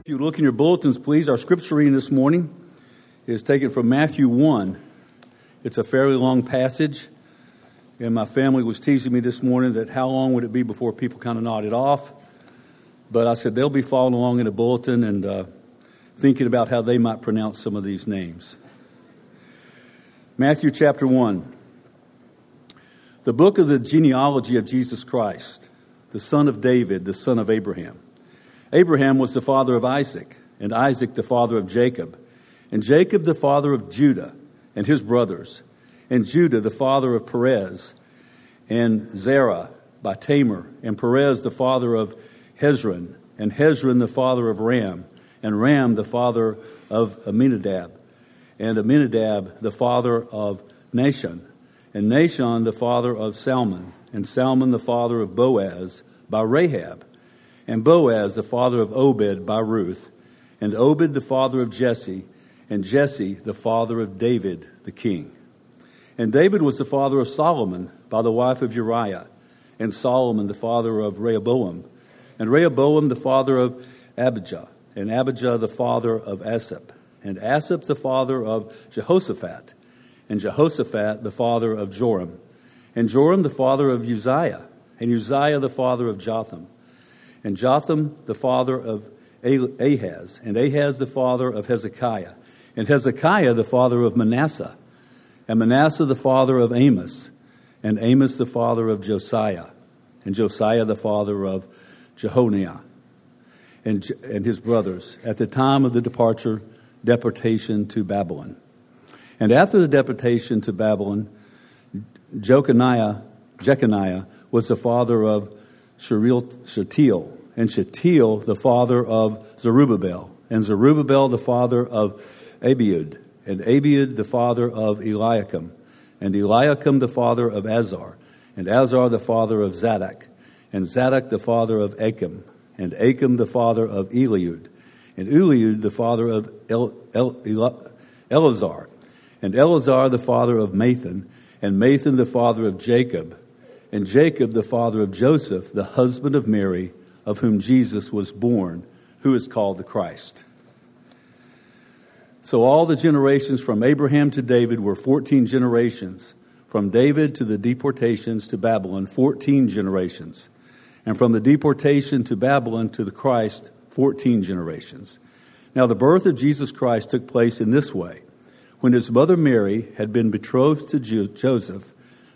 If you look in your bulletins, please, our scripture reading this morning is taken from Matthew 1. It's a fairly long passage, and my family was teasing me this morning that how long would it be before people kind of nodded off. But I said they'll be following along in a bulletin and uh, thinking about how they might pronounce some of these names. Matthew chapter 1. The book of the genealogy of Jesus Christ, the son of David, the son of Abraham. Abraham was the father of Isaac, and Isaac the father of Jacob, and Jacob the father of Judah and his brothers, and Judah the father of Perez, and Zerah by Tamar, and Perez the father of Hezron, and Hezron the father of Ram, and Ram the father of Amminadab, and Amminadab the father of Nahshon, and Nahshon the father of Salmon, and Salmon the father of Boaz by Rahab, and Boaz the father of Obed by Ruth, and Obed the father of Jesse, and Jesse the father of David the king. And David was the father of Solomon by the wife of Uriah, and Solomon the father of Rehoboam, and Rehoboam the father of Abijah, and Abijah the father of Asaph, and Asaph the father of Jehoshaphat, and Jehoshaphat the father of Joram, and Joram the father of Uzziah, and Uzziah the father of Jotham, and Jotham the father of Ahaz, and Ahaz the father of Hezekiah, and Hezekiah the father of Manasseh, and Manasseh the father of Amos, and Amos the father of Josiah, and Josiah the father of Jechoniah, and, and his brothers, at the time of the departure, deportation to Babylon. And after the deportation to Babylon, Jechoniah, Jechoniah was the father of Shealtiel, and Shealtiel the father of Zerubbabel, and Zerubbabel the father of Abiud, and Abiud the father of Eliakim, and Eliakim the father of Azor, and Azor the father of Zadok, and Zadok the father of Achim, and Achim the father of Eliud, and Eliud the father of El, El, El, Eleazar, and Eleazar the father of Matthan, and Matthan the father of Jacob, and Jacob the father of Joseph, the husband of Mary, of whom Jesus was born, who is called the Christ. So all the generations from Abraham to David were 14 generations. From David to the deportations to Babylon, 14 generations. And from the deportation to Babylon to the Christ, 14 generations. Now, the birth of Jesus Christ took place in this way. When his mother Mary had been betrothed to Joseph,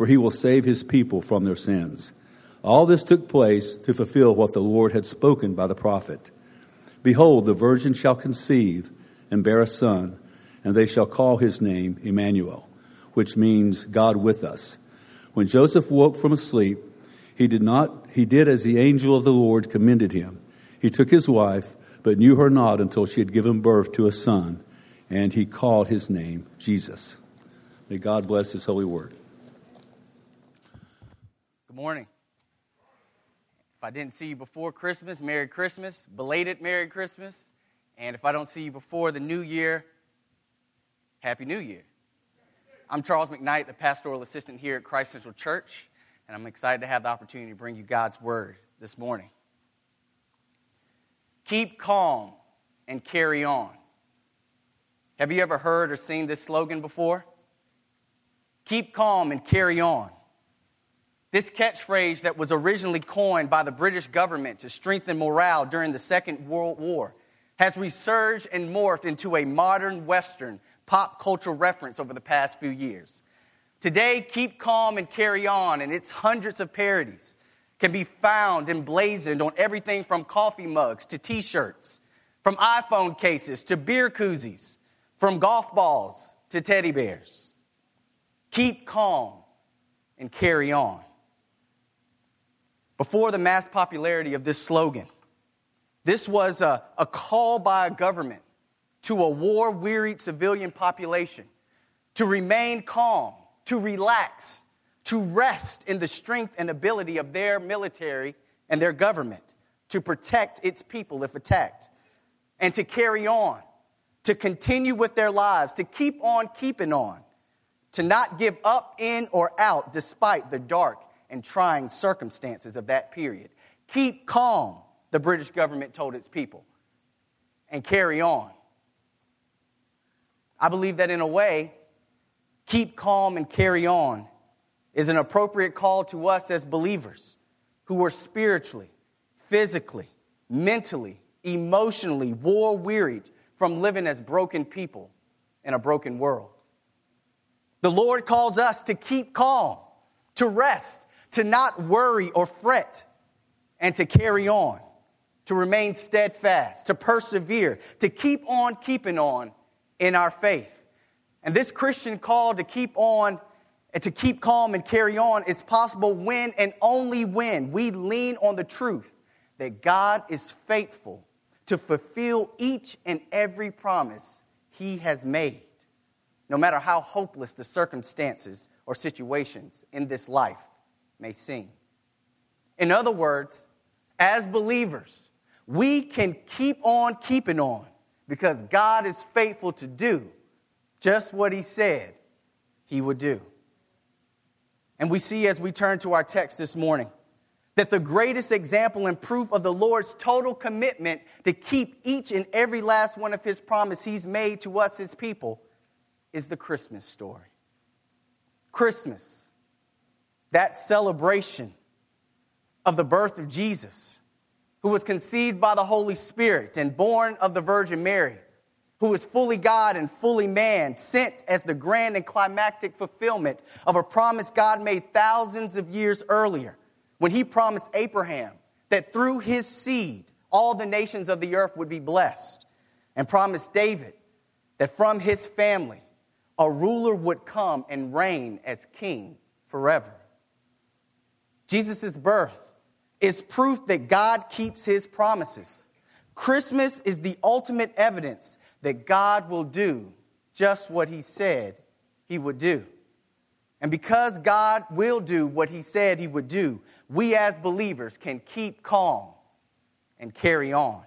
for he will save his people from their sins. All this took place to fulfill what the Lord had spoken by the prophet. Behold, the virgin shall conceive and bear a son and they shall call his name Emmanuel, which means God with us. When Joseph woke from sleep, he did not he did as the angel of the Lord commended him. He took his wife, but knew her not until she had given birth to a son, and he called his name Jesus. May God bless his holy word. Morning. If I didn't see you before Christmas, Merry Christmas, belated Merry Christmas. And if I don't see you before the new year, Happy New Year. I'm Charles McKnight, the pastoral assistant here at Christ Central Church, and I'm excited to have the opportunity to bring you God's Word this morning. Keep calm and carry on. Have you ever heard or seen this slogan before? Keep calm and carry on. This catchphrase that was originally coined by the British government to strengthen morale during the Second World War has resurged and morphed into a modern Western pop culture reference over the past few years. Today, Keep Calm and Carry On and its hundreds of parodies can be found emblazoned on everything from coffee mugs to t shirts, from iPhone cases to beer koozies, from golf balls to teddy bears. Keep calm and carry on. Before the mass popularity of this slogan, this was a, a call by a government to a war wearied civilian population to remain calm, to relax, to rest in the strength and ability of their military and their government to protect its people if attacked, and to carry on, to continue with their lives, to keep on keeping on, to not give up in or out despite the dark and trying circumstances of that period. Keep calm, the British government told its people, and carry on. I believe that in a way, keep calm and carry on is an appropriate call to us as believers who are spiritually, physically, mentally, emotionally war wearied from living as broken people in a broken world. The Lord calls us to keep calm, to rest, to not worry or fret, and to carry on, to remain steadfast, to persevere, to keep on keeping on in our faith. And this Christian call to keep on and to keep calm and carry on is possible when and only when we lean on the truth that God is faithful to fulfill each and every promise he has made, no matter how hopeless the circumstances or situations in this life may seem. In other words, as believers, we can keep on keeping on because God is faithful to do just what he said he would do. And we see as we turn to our text this morning that the greatest example and proof of the Lord's total commitment to keep each and every last one of his promise he's made to us, his people, is the Christmas story. Christmas, that celebration of the birth of Jesus, who was conceived by the Holy Spirit and born of the Virgin Mary who is fully God and fully man, sent as the grand and climactic fulfillment of a promise God made thousands of years earlier when he promised Abraham that through his seed all the nations of the earth would be blessed, and promised David that from his family a ruler would come and reign as king forever. Jesus' birth is proof that God keeps his promises. Christmas is the ultimate evidence that God will do just what He said He would do. And because God will do what He said He would do, we as believers can keep calm and carry on.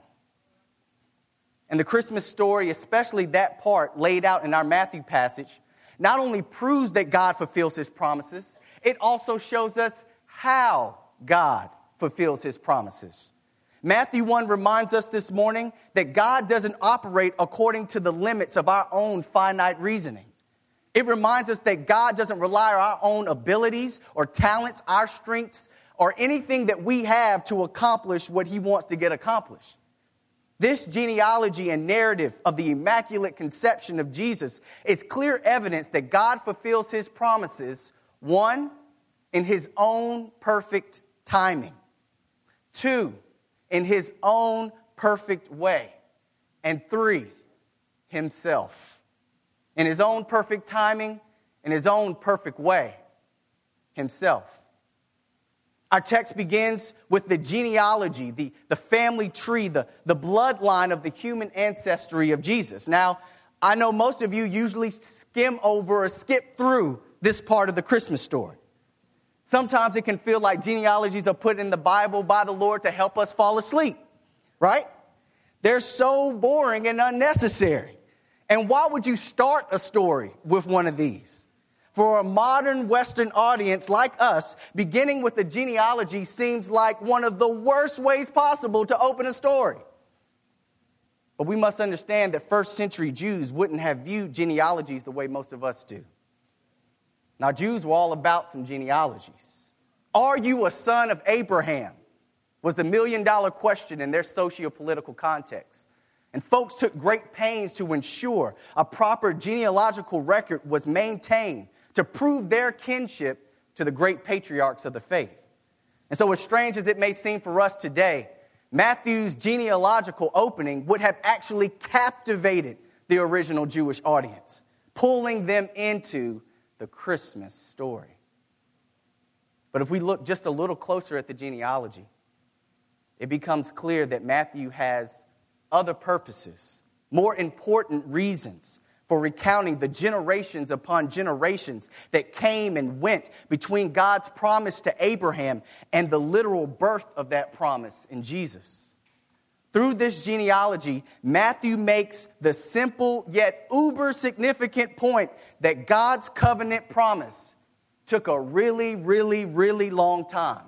And the Christmas story, especially that part laid out in our Matthew passage, not only proves that God fulfills His promises, it also shows us how God fulfills His promises. Matthew 1 reminds us this morning that God doesn't operate according to the limits of our own finite reasoning. It reminds us that God doesn't rely on our own abilities or talents, our strengths, or anything that we have to accomplish what He wants to get accomplished. This genealogy and narrative of the Immaculate Conception of Jesus is clear evidence that God fulfills His promises, one, in His own perfect timing, two, in his own perfect way. And three, himself. In his own perfect timing, in his own perfect way, himself. Our text begins with the genealogy, the, the family tree, the, the bloodline of the human ancestry of Jesus. Now, I know most of you usually skim over or skip through this part of the Christmas story. Sometimes it can feel like genealogies are put in the Bible by the Lord to help us fall asleep, right? They're so boring and unnecessary. And why would you start a story with one of these? For a modern Western audience like us, beginning with a genealogy seems like one of the worst ways possible to open a story. But we must understand that first century Jews wouldn't have viewed genealogies the way most of us do. Now, Jews were all about some genealogies. Are you a son of Abraham? Was the million dollar question in their socio political context. And folks took great pains to ensure a proper genealogical record was maintained to prove their kinship to the great patriarchs of the faith. And so, as strange as it may seem for us today, Matthew's genealogical opening would have actually captivated the original Jewish audience, pulling them into the Christmas story. But if we look just a little closer at the genealogy, it becomes clear that Matthew has other purposes more important reasons for recounting the generations upon generations that came and went between God's promise to Abraham and the literal birth of that promise in Jesus. Through this genealogy, Matthew makes the simple yet uber significant point that God's covenant promise took a really, really, really long time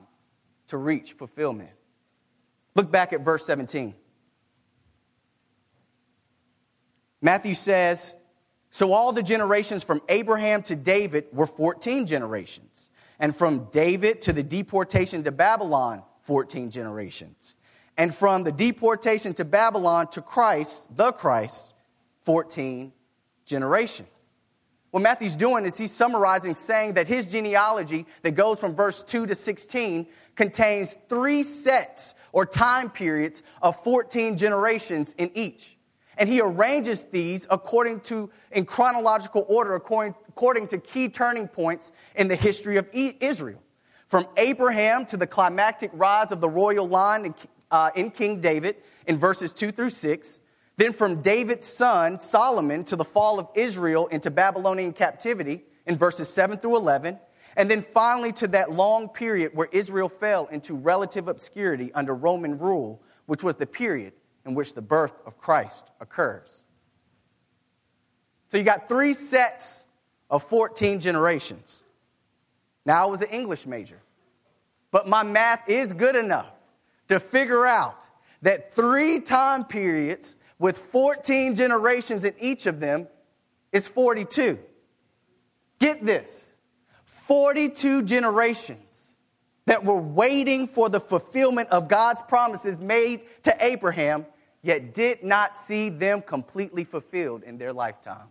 to reach fulfillment. Look back at verse 17. Matthew says, So all the generations from Abraham to David were 14 generations, and from David to the deportation to Babylon, 14 generations and from the deportation to Babylon to Christ, the Christ, 14 generations. What Matthew's doing is he's summarizing, saying that his genealogy, that goes from verse 2 to 16, contains three sets or time periods of 14 generations in each. And he arranges these according to, in chronological order, according, according to key turning points in the history of Israel. From Abraham to the climactic rise of the royal line uh, in King David in verses 2 through 6. Then from David's son, Solomon, to the fall of Israel into Babylonian captivity in verses 7 through 11. And then finally to that long period where Israel fell into relative obscurity under Roman rule, which was the period in which the birth of Christ occurs. So you got three sets of 14 generations. Now, I was an English major, but my math is good enough to figure out that three time periods with 14 generations in each of them is 42. Get this 42 generations that were waiting for the fulfillment of God's promises made to Abraham, yet did not see them completely fulfilled in their lifetime.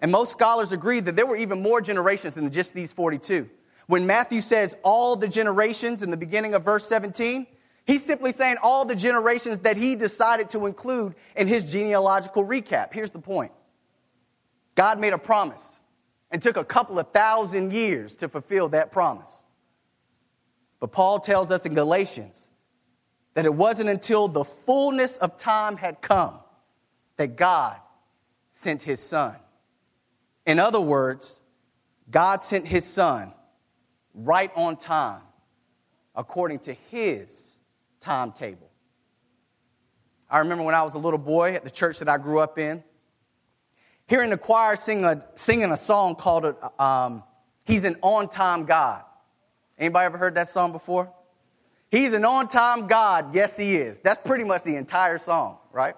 And most scholars agree that there were even more generations than just these 42. When Matthew says all the generations in the beginning of verse 17, he's simply saying all the generations that he decided to include in his genealogical recap. Here's the point God made a promise and took a couple of thousand years to fulfill that promise. But Paul tells us in Galatians that it wasn't until the fullness of time had come that God sent his son. In other words, God sent his son right on time according to his timetable. I remember when I was a little boy at the church that I grew up in, hearing the choir sing a, singing a song called um, He's an On Time God. Anybody ever heard that song before? He's an on time God. Yes, he is. That's pretty much the entire song, right?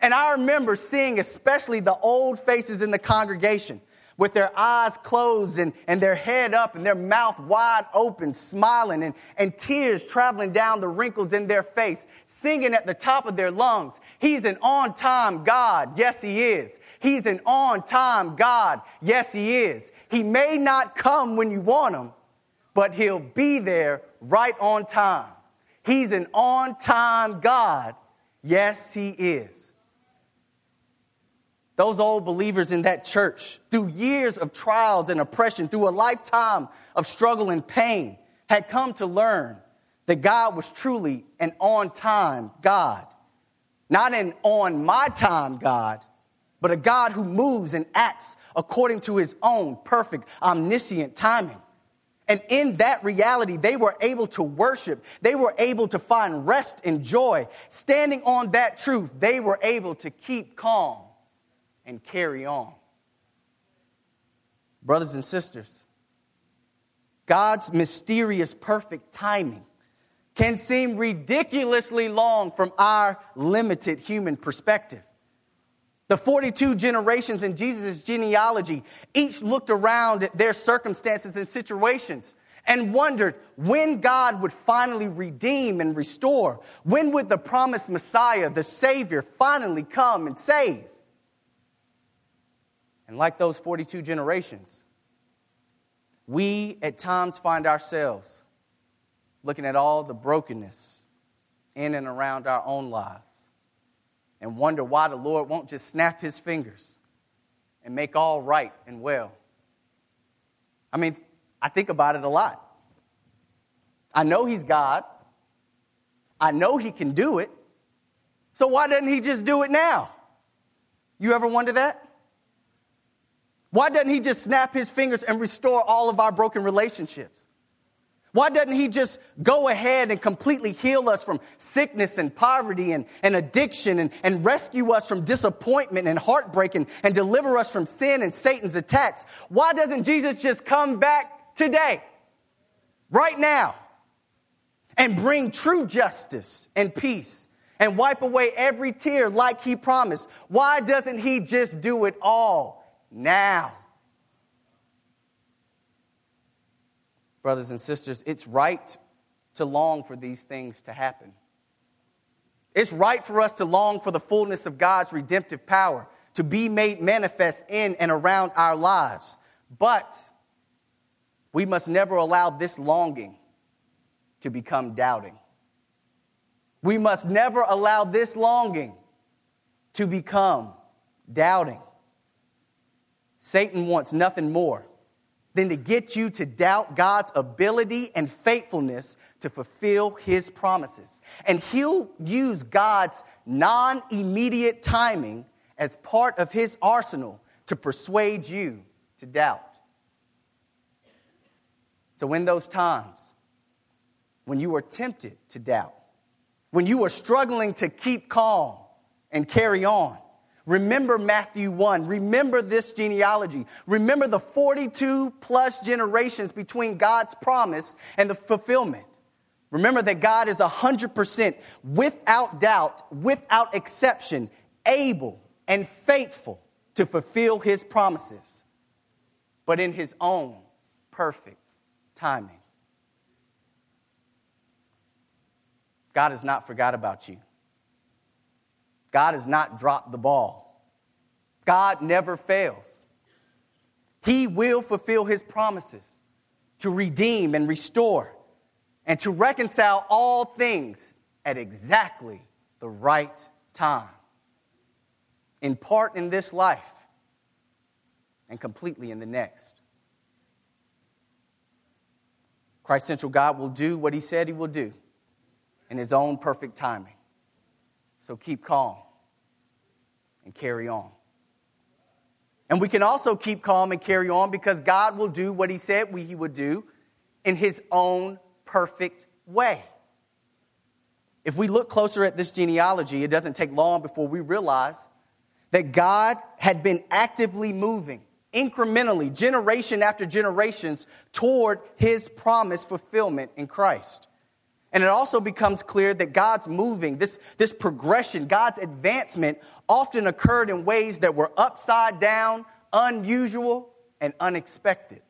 And I remember seeing especially the old faces in the congregation with their eyes closed and, and their head up and their mouth wide open, smiling, and, and tears traveling down the wrinkles in their face, singing at the top of their lungs. He's an on time God. Yes, He is. He's an on time God. Yes, He is. He may not come when you want Him, but He'll be there right on time. He's an on time God. Yes, He is. Those old believers in that church, through years of trials and oppression, through a lifetime of struggle and pain, had come to learn that God was truly an on time God. Not an on my time God, but a God who moves and acts according to his own perfect, omniscient timing. And in that reality, they were able to worship. They were able to find rest and joy. Standing on that truth, they were able to keep calm and carry on. Brothers and sisters, God's mysterious perfect timing can seem ridiculously long from our limited human perspective. The 42 generations in Jesus' genealogy each looked around at their circumstances and situations and wondered when God would finally redeem and restore. When would the promised Messiah, the Savior, finally come and save? And like those 42 generations, we at times find ourselves looking at all the brokenness in and around our own lives and wonder why the Lord won't just snap his fingers and make all right and well. I mean, I think about it a lot. I know he's God, I know he can do it. So why doesn't he just do it now? You ever wonder that? Why doesn't he just snap his fingers and restore all of our broken relationships? Why doesn't he just go ahead and completely heal us from sickness and poverty and, and addiction and, and rescue us from disappointment and heartbreak and, and deliver us from sin and Satan's attacks? Why doesn't Jesus just come back today, right now, and bring true justice and peace and wipe away every tear like he promised? Why doesn't he just do it all now? brothers and sisters, it's right to long for these things to happen. It's right for us to long for the fullness of God's redemptive power to be made manifest in and around our lives. But we must never allow this longing to become doubting. We must never allow this longing to become doubting. Satan wants nothing more than to get you to doubt God's ability and faithfulness to fulfill his promises. And he'll use God's non immediate timing as part of his arsenal to persuade you to doubt. So, in those times when you are tempted to doubt, when you are struggling to keep calm and carry on, Remember Matthew 1. Remember this genealogy. Remember the 42 plus generations between God's promise and the fulfillment. Remember that God is 100% without doubt, without exception, able and faithful to fulfill his promises, but in his own perfect timing. God has not forgot about you. God has not dropped the ball. God never fails. He will fulfill his promises to redeem and restore and to reconcile all things at exactly the right time. In part in this life and completely in the next. Christ Central God will do what he said he will do in his own perfect timing. So keep calm and carry on. And we can also keep calm and carry on because God will do what he said he would do in his own perfect way. If we look closer at this genealogy, it doesn't take long before we realize that God had been actively moving incrementally, generation after generations, toward his promise fulfillment in Christ. And it also becomes clear that God's moving, this, this progression, God's advancement often occurred in ways that were upside down, unusual, and unexpected.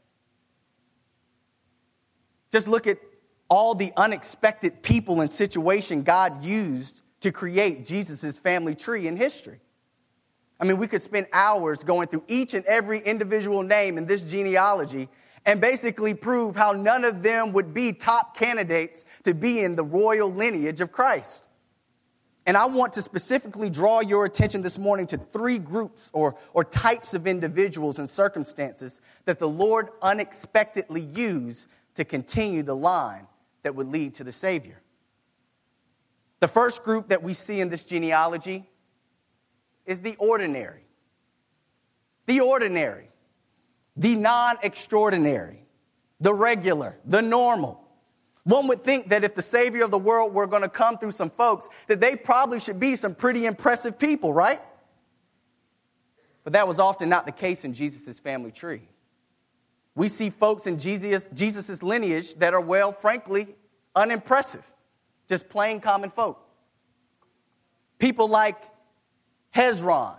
Just look at all the unexpected people and situation God used to create Jesus' family tree in history. I mean, we could spend hours going through each and every individual name in this genealogy and basically prove how none of them would be top candidates to be in the royal lineage of Christ. And I want to specifically draw your attention this morning to three groups or, or types of individuals and circumstances that the Lord unexpectedly used to continue the line that would lead to the Savior. The first group that we see in this genealogy is the ordinary. The ordinary the non extraordinary, the regular, the normal. One would think that if the Savior of the world were going to come through some folks, that they probably should be some pretty impressive people, right? But that was often not the case in Jesus' family tree. We see folks in Jesus' Jesus's lineage that are, well, frankly, unimpressive, just plain common folk. People like Hezron,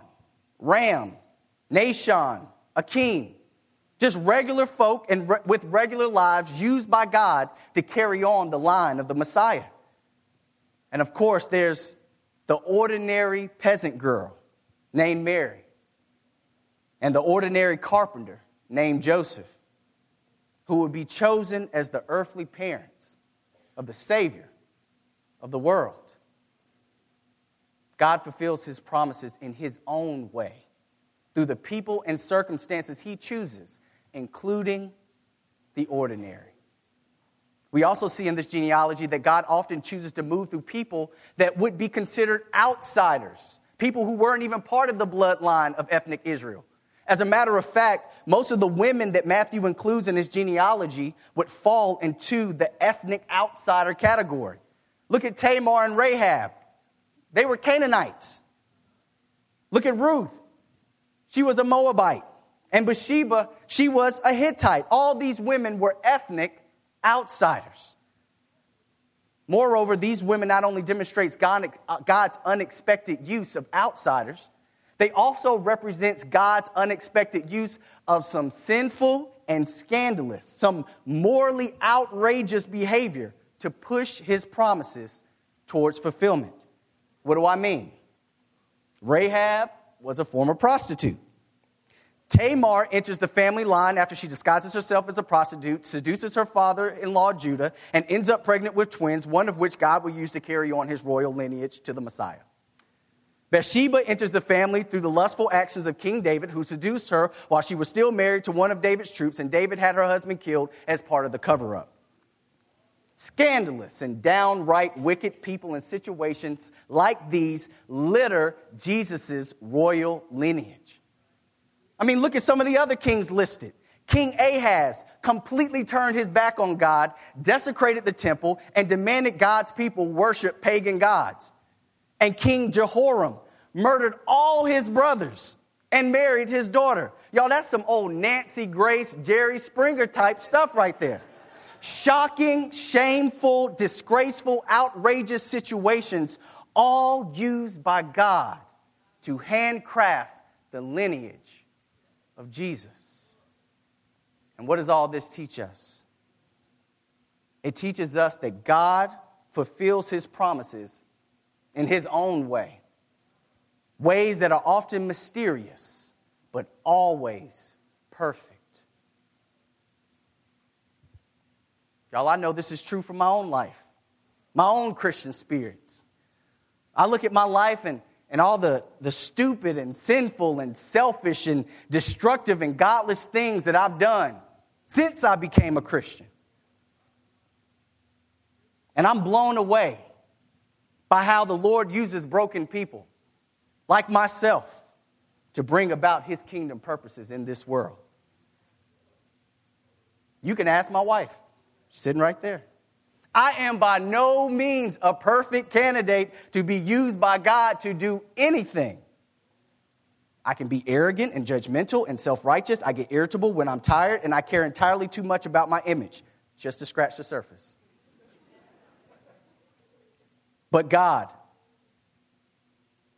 Ram, Nahshon, Achim, just regular folk and re- with regular lives used by God to carry on the line of the Messiah. And of course, there's the ordinary peasant girl named Mary and the ordinary carpenter named Joseph, who would be chosen as the earthly parents of the Savior of the world. God fulfills his promises in his own way through the people and circumstances he chooses including the ordinary. We also see in this genealogy that God often chooses to move through people that would be considered outsiders, people who weren't even part of the bloodline of ethnic Israel. As a matter of fact, most of the women that Matthew includes in his genealogy would fall into the ethnic outsider category. Look at Tamar and Rahab. They were Canaanites. Look at Ruth. She was a Moabite. And Bathsheba, she was a Hittite. All these women were ethnic outsiders. Moreover, these women not only demonstrates uh, God's unexpected use of outsiders, they also represents God's unexpected use of some sinful and scandalous, some morally outrageous behavior to push his promises towards fulfillment. What do I mean? Rahab was a former prostitute. Tamar enters the family line after she disguises herself as a prostitute, seduces her father in law Judah, and ends up pregnant with twins, one of which God will use to carry on his royal lineage to the Messiah. Bathsheba enters the family through the lustful actions of King David, who seduced her while she was still married to one of David's troops, and David had her husband killed as part of the cover up. Scandalous and downright wicked people in situations like these litter Jesus' royal lineage. I mean, look at some of the other kings listed. King Ahaz completely turned his back on God, desecrated the temple, and demanded God's people worship pagan gods. And King Jehoram murdered all his brothers and married his daughter. Y'all, that's some old Nancy Grace, Jerry Springer type stuff right there shocking, shameful, disgraceful, outrageous situations, all used by God to handcraft the lineage of Jesus. And what does all this teach us? It teaches us that God fulfills his promises in his own way, ways that are often mysterious, but always perfect. Y'all, I know this is true for my own life, my own Christian spirits. I look at my life and, and all the, the stupid and sinful and selfish and destructive and godless things that I've done since I became a Christian. And I'm blown away by how the Lord uses broken people like myself to bring about his kingdom purposes in this world. You can ask my wife She's sitting right there. I am by no means a perfect candidate to be used by God to do anything. I can be arrogant and judgmental and self righteous. I get irritable when I'm tired, and I care entirely too much about my image, just to scratch the surface. But God,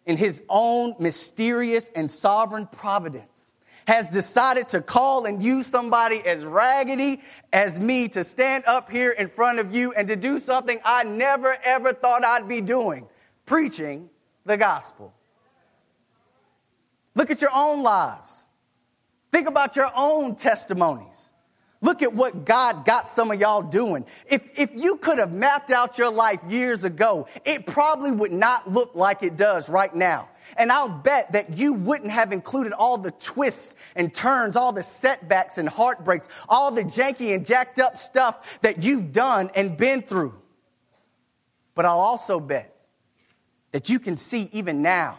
in His own mysterious and sovereign providence, has decided to call and use somebody as raggedy as me to stand up here in front of you and to do something I never ever thought I'd be doing preaching the gospel. Look at your own lives. Think about your own testimonies. Look at what God got some of y'all doing. If, if you could have mapped out your life years ago, it probably would not look like it does right now. And I'll bet that you wouldn't have included all the twists and turns, all the setbacks and heartbreaks, all the janky and jacked up stuff that you've done and been through. But I'll also bet that you can see even now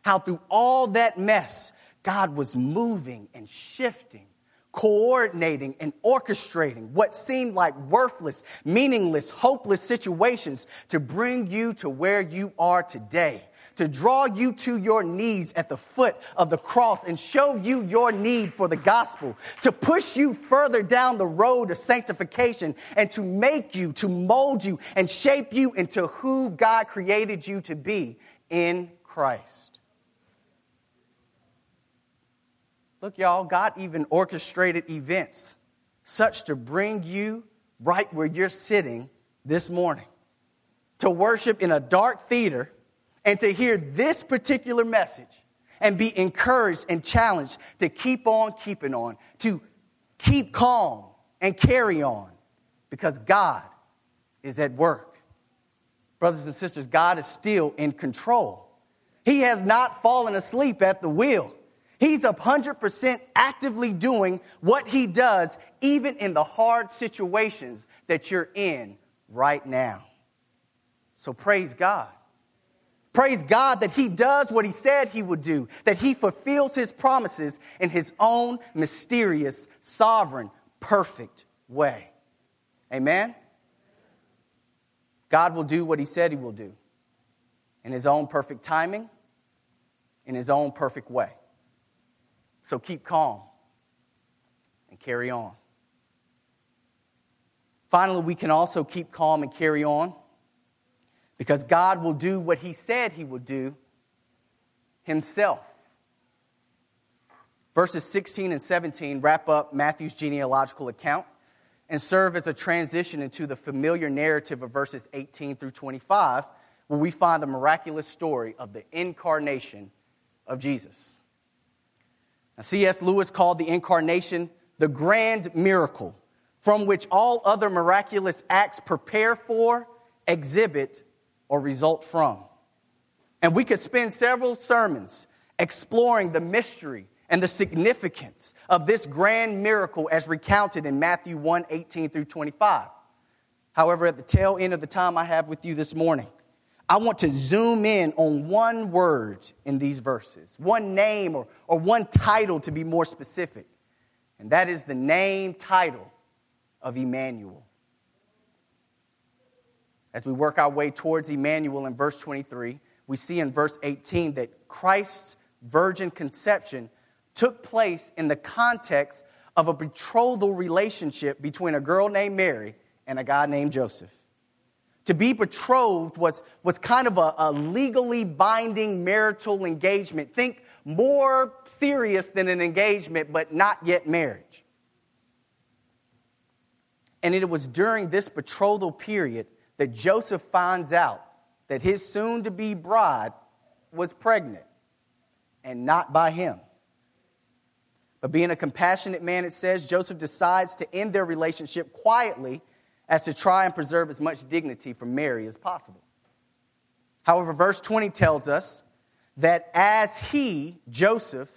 how through all that mess, God was moving and shifting, coordinating and orchestrating what seemed like worthless, meaningless, hopeless situations to bring you to where you are today to draw you to your knees at the foot of the cross and show you your need for the gospel, to push you further down the road of sanctification, and to make you, to mold you, and shape you into who God created you to be in Christ. Look, y'all, God even orchestrated events such to bring you right where you're sitting this morning to worship in a dark theater and to hear this particular message and be encouraged and challenged to keep on keeping on, to keep calm and carry on because God is at work. Brothers and sisters, God is still in control. He has not fallen asleep at the wheel. He's 100% actively doing what he does, even in the hard situations that you're in right now. So praise God. Praise God that he does what he said he would do, that he fulfills his promises in his own mysterious, sovereign, perfect way. Amen? God will do what he said he will do in his own perfect timing, in his own perfect way. So keep calm and carry on. Finally, we can also keep calm and carry on because God will do what He said He would do Himself. Verses 16 and 17 wrap up Matthew's genealogical account and serve as a transition into the familiar narrative of verses 18 through 25, where we find the miraculous story of the incarnation of Jesus. Now, C.S. Lewis called the incarnation the grand miracle from which all other miraculous acts prepare for, exhibit, or result from. And we could spend several sermons exploring the mystery and the significance of this grand miracle as recounted in Matthew 1 18 through 25. However, at the tail end of the time I have with you this morning, I want to zoom in on one word in these verses, one name or, or one title to be more specific, and that is the name title of Emmanuel. As we work our way towards Emmanuel in verse 23, we see in verse 18 that Christ's virgin conception took place in the context of a betrothal relationship between a girl named Mary and a guy named Joseph. To be betrothed was, was kind of a, a legally binding marital engagement. Think more serious than an engagement, but not yet marriage. And it was during this betrothal period that Joseph finds out that his soon to be bride was pregnant and not by him. But being a compassionate man, it says, Joseph decides to end their relationship quietly as to try and preserve as much dignity for Mary as possible. However, verse 20 tells us that as he, Joseph,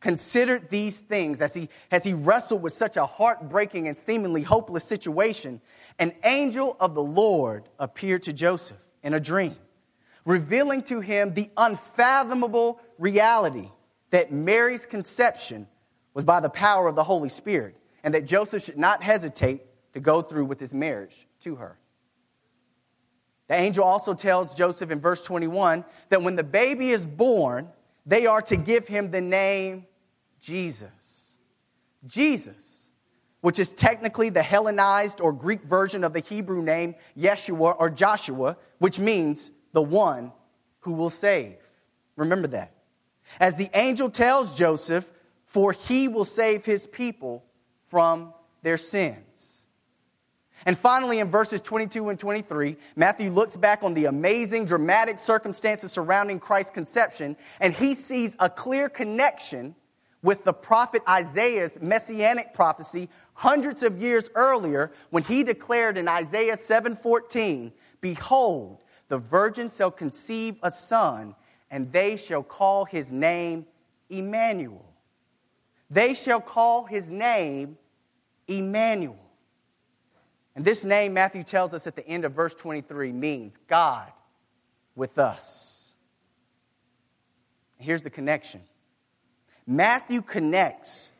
considered these things, as he, as he wrestled with such a heartbreaking and seemingly hopeless situation, an angel of the Lord appeared to Joseph in a dream, revealing to him the unfathomable reality that Mary's conception was by the power of the Holy Spirit, and that Joseph should not hesitate to go through with his marriage to her. The angel also tells Joseph in verse 21 that when the baby is born, they are to give him the name Jesus. Jesus, which is technically the Hellenized or Greek version of the Hebrew name Yeshua or Joshua, which means the one who will save. Remember that. As the angel tells Joseph, for he will save his people from their sins. And finally, in verses 22 and 23, Matthew looks back on the amazing, dramatic circumstances surrounding Christ's conception, and he sees a clear connection with the prophet Isaiah's messianic prophecy hundreds of years earlier when he declared in Isaiah 7:14, "Behold, the virgin shall conceive a son, and they shall call his name Emmanuel." They shall call his name Emmanuel. And this name, Matthew tells us at the end of verse 23, means God with us. Here's the connection Matthew connects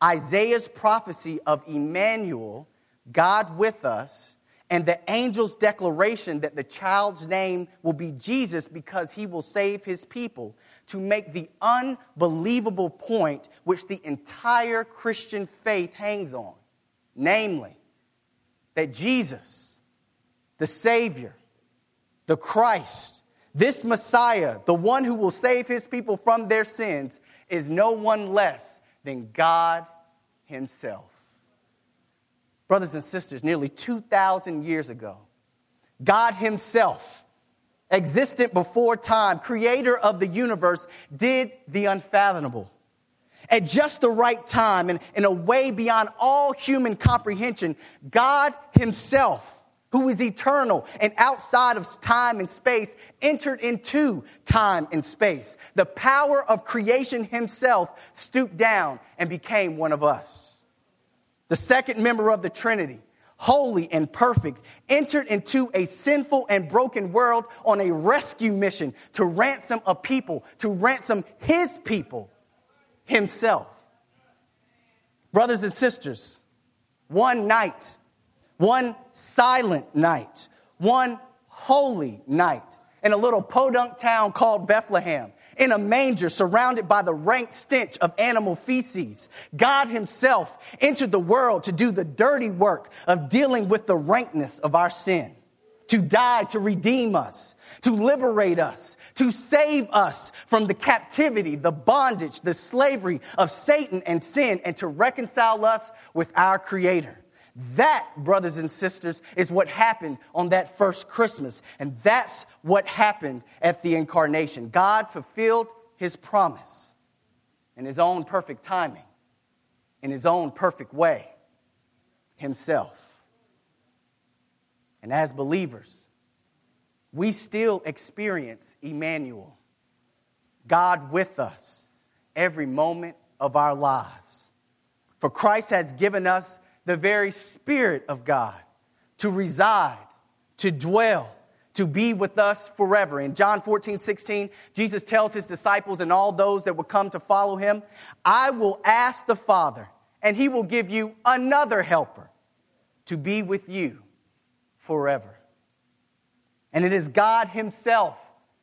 Isaiah's prophecy of Emmanuel, God with us, and the angel's declaration that the child's name will be Jesus because he will save his people to make the unbelievable point which the entire Christian faith hangs on. Namely, that Jesus, the Savior, the Christ, this Messiah, the one who will save his people from their sins, is no one less than God Himself. Brothers and sisters, nearly 2,000 years ago, God Himself, existent before time, creator of the universe, did the unfathomable. At just the right time and in a way beyond all human comprehension, God Himself, who is eternal and outside of time and space, entered into time and space. The power of creation himself stooped down and became one of us. The second member of the Trinity, holy and perfect, entered into a sinful and broken world on a rescue mission to ransom a people, to ransom his people himself. Brothers and sisters, one night, one silent night, one holy night. In a little podunk town called Bethlehem, in a manger surrounded by the rank stench of animal feces. God Himself entered the world to do the dirty work of dealing with the rankness of our sin, to die to redeem us, to liberate us, to save us from the captivity, the bondage, the slavery of Satan and sin, and to reconcile us with our Creator. That, brothers and sisters, is what happened on that first Christmas. And that's what happened at the incarnation. God fulfilled his promise in his own perfect timing, in his own perfect way, himself. And as believers, we still experience Emmanuel, God with us, every moment of our lives. For Christ has given us the very Spirit of God to reside, to dwell, to be with us forever. In John 14, 16, Jesus tells his disciples and all those that would come to follow him, I will ask the Father, and he will give you another helper to be with you forever. And it is God Himself,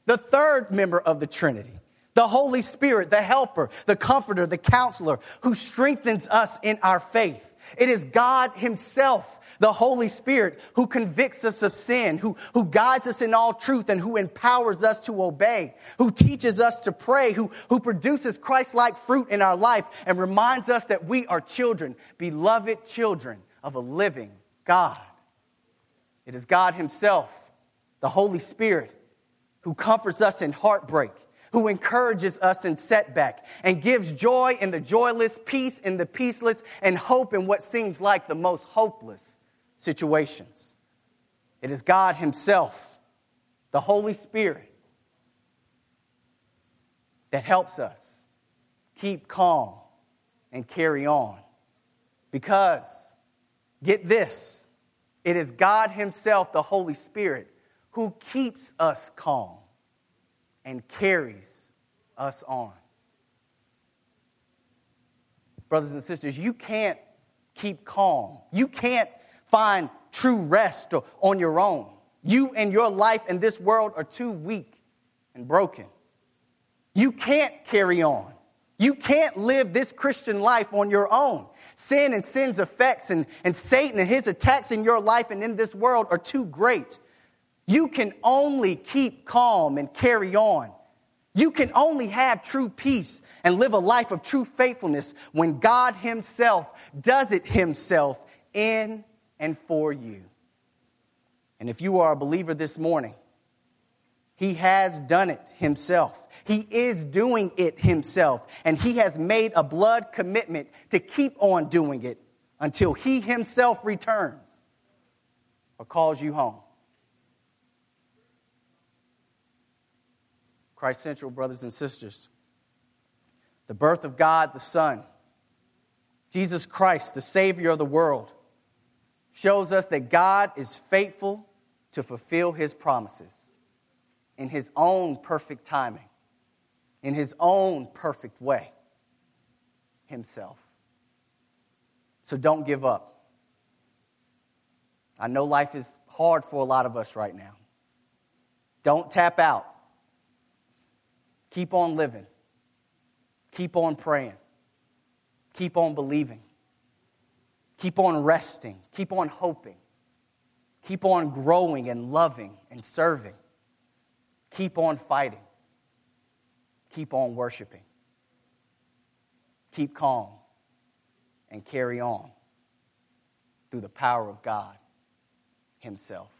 the third member of the Trinity, the Holy Spirit, the helper, the comforter, the counselor, who strengthens us in our faith it is God Himself, the Holy Spirit, who convicts us of sin, who, who guides us in all truth, and who empowers us to obey, who teaches us to pray, who, who produces Christ like fruit in our life, and reminds us that we are children, beloved children of a living God. It is God Himself, the Holy Spirit, who comforts us in heartbreak who encourages us in setback and gives joy in the joyless, peace in the peaceless, and hope in what seems like the most hopeless situations. It is God Himself, the Holy Spirit, that helps us keep calm and carry on. Because, get this, it is God Himself, the Holy Spirit, who keeps us calm and carries us on. Brothers and sisters, you can't keep calm. You can't find true rest on your own. You and your life in this world are too weak and broken. You can't carry on. You can't live this Christian life on your own. Sin and sin's effects and, and Satan and his attacks in your life and in this world are too great. You can only keep calm and carry on. You can only have true peace and live a life of true faithfulness when God Himself does it Himself in and for you. And if you are a believer this morning, He has done it Himself. He is doing it Himself. And He has made a blood commitment to keep on doing it until He Himself returns or calls you home. Christ Central, brothers and sisters. The birth of God the Son, Jesus Christ, the Savior of the world, shows us that God is faithful to fulfill His promises in His own perfect timing, in His own perfect way, Himself. So don't give up. I know life is hard for a lot of us right now. Don't tap out. Keep on living. Keep on praying. Keep on believing. Keep on resting. Keep on hoping. Keep on growing and loving and serving. Keep on fighting. Keep on worshiping. Keep calm and carry on through the power of God Himself.